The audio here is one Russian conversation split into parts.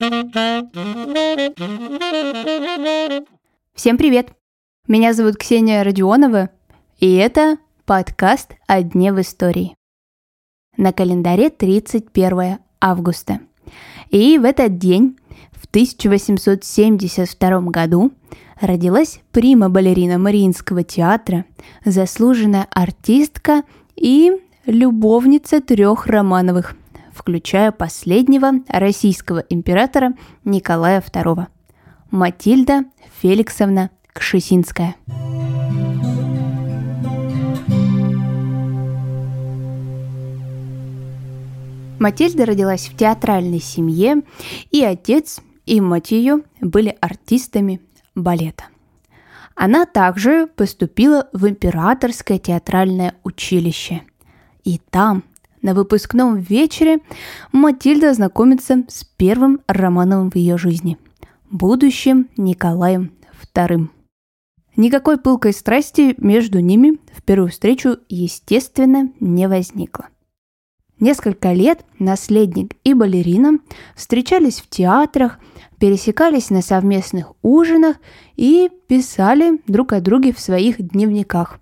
Всем привет! Меня зовут Ксения Родионова, и это подкаст «О дне в истории». На календаре 31 августа. И в этот день, в 1872 году, родилась прима-балерина Мариинского театра, заслуженная артистка и любовница трех Романовых, включая последнего российского императора Николая II, Матильда Феликсовна Кшесинская. Матильда родилась в театральной семье, и отец и мать ее были артистами балета. Она также поступила в Императорское театральное училище. И там, на выпускном вечере, Матильда знакомится с первым романом в ее жизни – будущим Николаем II. Никакой пылкой страсти между ними в первую встречу, естественно, не возникло. Несколько лет наследник и балерина встречались в театрах, пересекались на совместных ужинах и писали друг о друге в своих дневниках.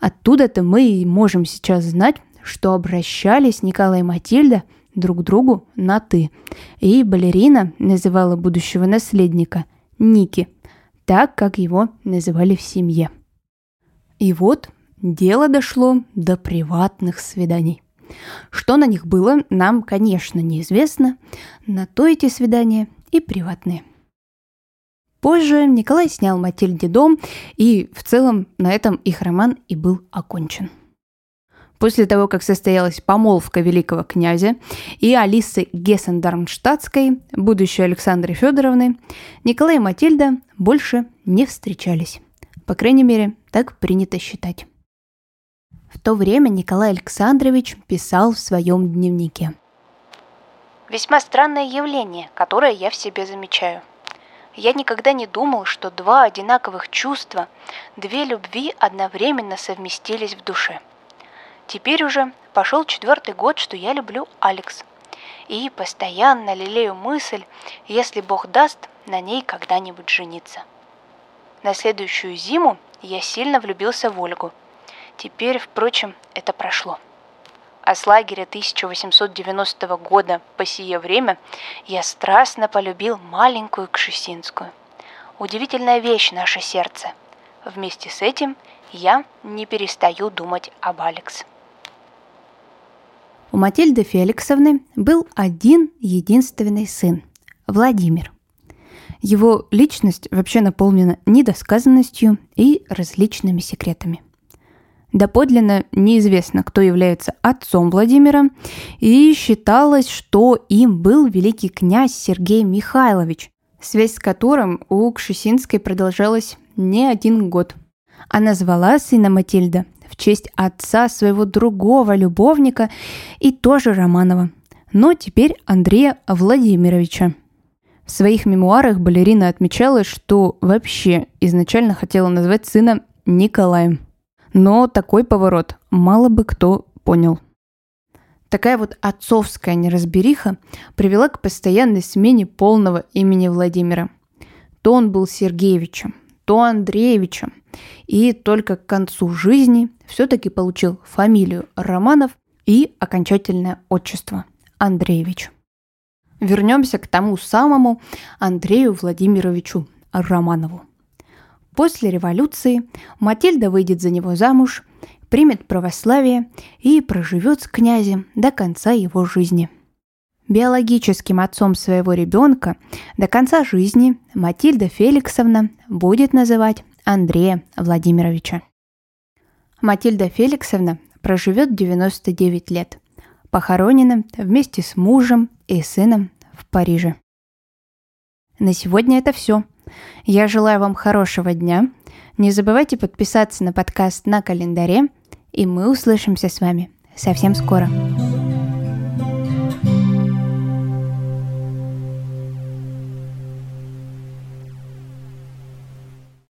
Оттуда-то мы и можем сейчас знать, что обращались Николай и Матильда друг к другу на «ты». И балерина называла будущего наследника Ники, так, как его называли в семье. И вот дело дошло до приватных свиданий. Что на них было, нам, конечно, неизвестно. На то эти свидания и приватные. Позже Николай снял Матильде дом, и в целом на этом их роман и был окончен. После того, как состоялась помолвка великого князя и Алисы Гессен-Дармштадтской, будущей Александры Федоровны, Николай и Матильда больше не встречались. По крайней мере, так принято считать. В то время Николай Александрович писал в своем дневнике. Весьма странное явление, которое я в себе замечаю. Я никогда не думал, что два одинаковых чувства, две любви одновременно совместились в душе. Теперь уже пошел четвертый год, что я люблю Алекс. И постоянно лелею мысль, если Бог даст, на ней когда-нибудь жениться. На следующую зиму я сильно влюбился в Ольгу. Теперь, впрочем, это прошло а с лагеря 1890 года по сие время я страстно полюбил маленькую Кшесинскую. Удивительная вещь наше сердце. Вместе с этим я не перестаю думать об Алекс. У Матильды Феликсовны был один единственный сын – Владимир. Его личность вообще наполнена недосказанностью и различными секретами – Доподлинно неизвестно, кто является отцом Владимира, и считалось, что им был великий князь Сергей Михайлович, связь с которым у Кшесинской продолжалась не один год. Она звала сына Матильда в честь отца своего другого любовника и тоже Романова, но теперь Андрея Владимировича. В своих мемуарах балерина отмечала, что вообще изначально хотела назвать сына Николаем – но такой поворот мало бы кто понял. Такая вот отцовская неразбериха привела к постоянной смене полного имени Владимира. То он был Сергеевичем, то Андреевичем, и только к концу жизни все-таки получил фамилию Романов и окончательное отчество Андреевич. Вернемся к тому самому Андрею Владимировичу Романову. После революции Матильда выйдет за него замуж, примет православие и проживет с князем до конца его жизни. Биологическим отцом своего ребенка до конца жизни Матильда Феликсовна будет называть Андрея Владимировича. Матильда Феликсовна проживет 99 лет, похоронена вместе с мужем и сыном в Париже. На сегодня это все – я желаю вам хорошего дня. Не забывайте подписаться на подкаст на календаре, и мы услышимся с вами совсем скоро.